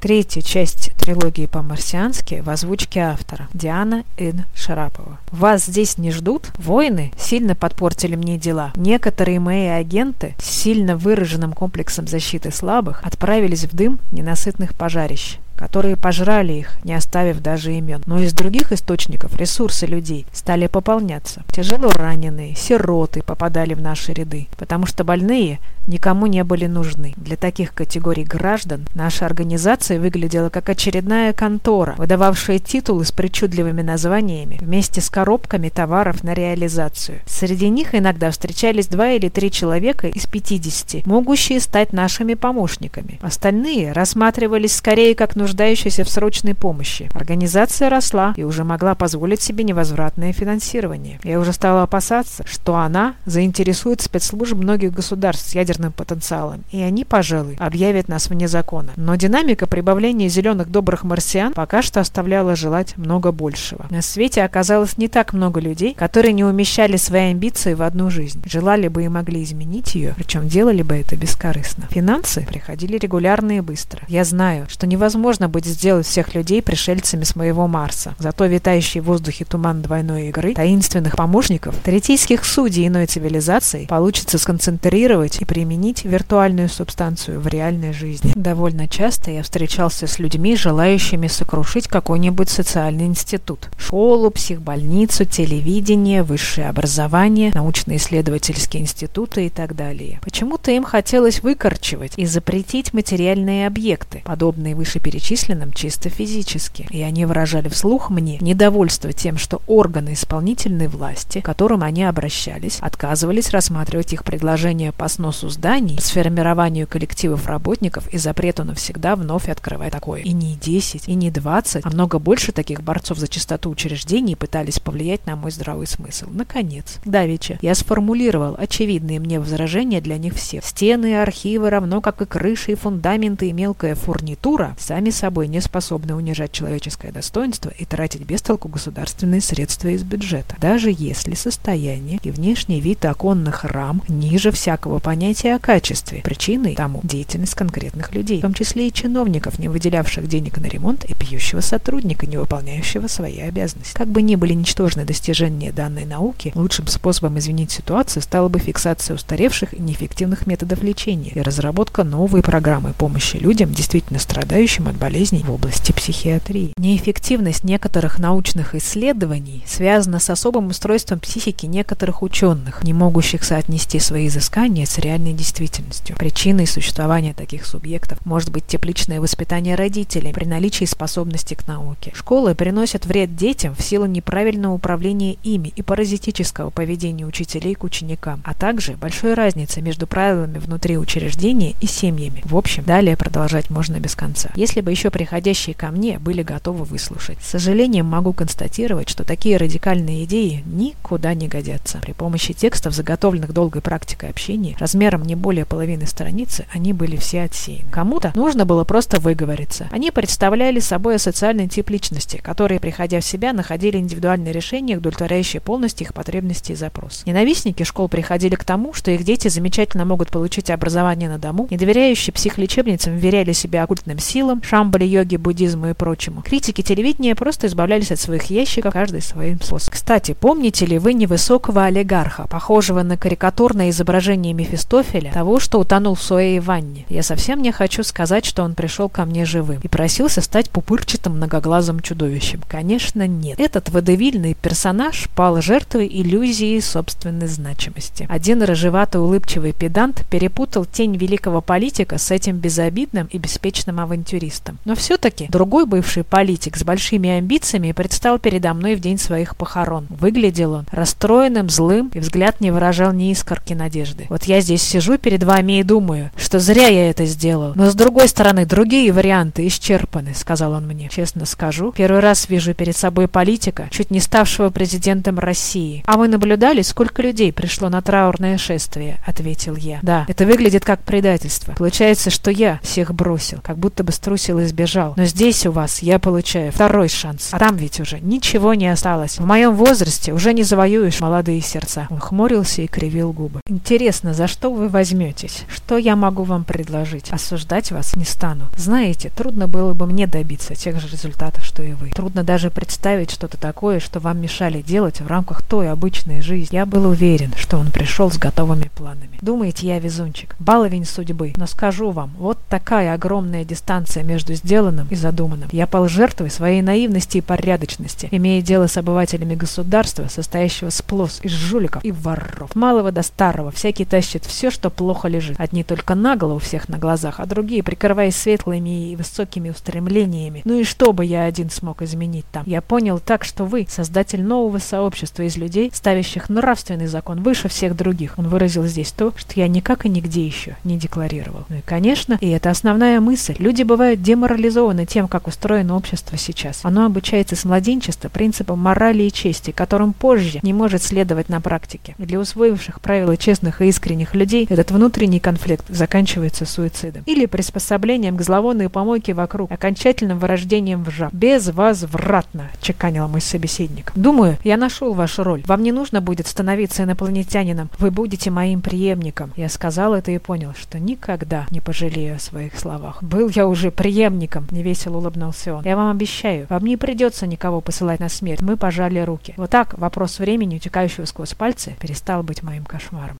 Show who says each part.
Speaker 1: Третья часть трилогии по-марсиански в озвучке автора Диана Ин Шарапова. Вас здесь не ждут? Войны сильно подпортили мне дела. Некоторые мои агенты с сильно выраженным комплексом защиты слабых отправились в дым ненасытных пожарищ которые пожрали их, не оставив даже имен. Но из других источников ресурсы людей стали пополняться. Тяжело раненые, сироты попадали в наши ряды, потому что больные никому не были нужны. Для таких категорий граждан наша организация выглядела как очередная контора, выдававшая титулы с причудливыми названиями вместе с коробками товаров на реализацию. Среди них иногда встречались два или три человека из 50, могущие стать нашими помощниками. Остальные рассматривались скорее как нужны нуждающейся в срочной помощи. Организация росла и уже могла позволить себе невозвратное финансирование. Я уже стала опасаться, что она заинтересует спецслужб многих государств с ядерным потенциалом, и они, пожалуй, объявят нас вне закона. Но динамика прибавления зеленых добрых марсиан пока что оставляла желать много большего. На свете оказалось не так много людей, которые не умещали свои амбиции в одну жизнь, желали бы и могли изменить ее, причем делали бы это бескорыстно. Финансы приходили регулярно и быстро. Я знаю, что невозможно будет сделать всех людей пришельцами с моего Марса. Зато витающий в воздухе туман двойной игры, таинственных помощников, третийских судей иной цивилизации получится сконцентрировать и применить виртуальную субстанцию в реальной жизни. Довольно часто я встречался с людьми, желающими сокрушить какой-нибудь социальный институт. Школу, психбольницу, телевидение, высшее образование, научно-исследовательские институты и так далее. Почему-то им хотелось выкорчевать и запретить материальные объекты, подобные вышеперечисленным перечисленным чисто физически, и они выражали вслух мне недовольство тем, что органы исполнительной власти, к которым они обращались, отказывались рассматривать их предложения по сносу зданий, сформированию коллективов работников и запрету навсегда вновь открывать такое. И не 10, и не 20, а много больше таких борцов за чистоту учреждений пытались повлиять на мой здравый смысл. Наконец, давеча, я сформулировал очевидные мне возражения для них всех. Стены архивы, равно как и крыши и фундаменты и мелкая фурнитура, сами собой не способны унижать человеческое достоинство и тратить без толку государственные средства из бюджета, даже если состояние и внешний вид оконных рам ниже всякого понятия о качестве. Причиной тому деятельность конкретных людей, в том числе и чиновников, не выделявших денег на ремонт, и пьющего сотрудника, не выполняющего свои обязанности. Как бы ни были ничтожны достижения данной науки, лучшим способом изменить ситуацию стала бы фиксация устаревших и неэффективных методов лечения и разработка новой программы помощи людям, действительно страдающим от болезней в области психиатрии. Неэффективность некоторых научных исследований связана с особым устройством психики некоторых ученых, не могущих соотнести свои изыскания с реальной действительностью. Причиной существования таких субъектов может быть тепличное воспитание родителей при наличии способности к науке. Школы приносят вред детям в силу неправильного управления ими и паразитического поведения учителей к ученикам, а также большой разницы между правилами внутри учреждения и семьями. В общем, далее продолжать можно без конца. Если бы еще приходящие ко мне были готовы выслушать. С сожалением могу констатировать, что такие радикальные идеи никуда не годятся. При помощи текстов, заготовленных долгой практикой общения, размером не более половины страницы, они были все отсеяны. Кому-то нужно было просто выговориться. Они представляли собой социальный тип личности, которые, приходя в себя, находили индивидуальные решения, удовлетворяющие полностью их потребности и запрос. Ненавистники школ приходили к тому, что их дети замечательно могут получить образование на дому, недоверяющие психлечебницам веряли себя оккультным силам, шам шамбали, йоге, буддизму и прочему. Критики телевидения просто избавлялись от своих ящиков, каждый своим способом. Кстати, помните ли вы невысокого олигарха, похожего на карикатурное изображение Мефистофеля, того, что утонул в своей ванне? Я совсем не хочу сказать, что он пришел ко мне живым и просился стать пупырчатым многоглазым чудовищем. Конечно, нет. Этот водевильный персонаж пал жертвой иллюзии собственной значимости. Один рыжеватый улыбчивый педант перепутал тень великого политика с этим безобидным и беспечным авантюристом. Но все-таки другой бывший политик с большими амбициями предстал передо мной в день своих похорон. Выглядел он расстроенным, злым, и взгляд не выражал ни искорки надежды. Вот я здесь сижу перед вами и думаю, что зря я это сделал. Но с другой стороны, другие варианты исчерпаны, сказал он мне. Честно скажу, первый раз вижу перед собой политика, чуть не ставшего президентом России. А вы наблюдали, сколько людей пришло на траурное шествие? Ответил я. Да, это выглядит как предательство. Получается, что я всех бросил, как будто бы струсил из сбежал. Но здесь у вас я получаю второй шанс. А там ведь уже ничего не осталось. В моем возрасте уже не завоюешь молодые сердца. Он хмурился и кривил губы. Интересно, за что вы возьметесь? Что я могу вам предложить? Осуждать вас не стану. Знаете, трудно было бы мне добиться тех же результатов, что и вы. Трудно даже представить что-то такое, что вам мешали делать в рамках той обычной жизни. Я был уверен, что он пришел с готовыми планами. Думаете, я везунчик, баловень судьбы. Но скажу вам, вот такая огромная дистанция между сделанным и задуманным. Я пал жертвой своей наивности и порядочности, имея дело с обывателями государства, состоящего сплос из жуликов и воров. Малого до старого, всякий тащит все, что плохо лежит. Одни только наголо у всех на глазах, а другие, прикрываясь светлыми и высокими устремлениями. Ну и что бы я один смог изменить там? Я понял так, что вы, создатель нового сообщества из людей, ставящих нравственный закон выше всех других. Он выразил здесь то, что я никак и нигде еще не декларировал. Ну и, конечно, и это основная мысль. Люди бывают деморализованы тем, как устроено общество сейчас. Оно обучается с младенчества принципам морали и чести, которым позже не может следовать на практике. Для усвоивших правила честных и искренних людей этот внутренний конфликт заканчивается суицидом. Или приспособлением к зловонной помойке вокруг, окончательным вырождением в жаб. Безвозвратно, чеканил мой собеседник. Думаю, я нашел вашу роль. Вам не нужно будет становиться инопланетянином. Вы будете моим преемником. Я сказал это и понял, что никогда не пожалею о своих словах. Был я уже преемником, невесело улыбнулся он. Я вам обещаю, вам не придется никого посылать на смерть. Мы пожали руки. Вот так вопрос времени, утекающего сквозь пальцы, перестал быть моим кошмаром.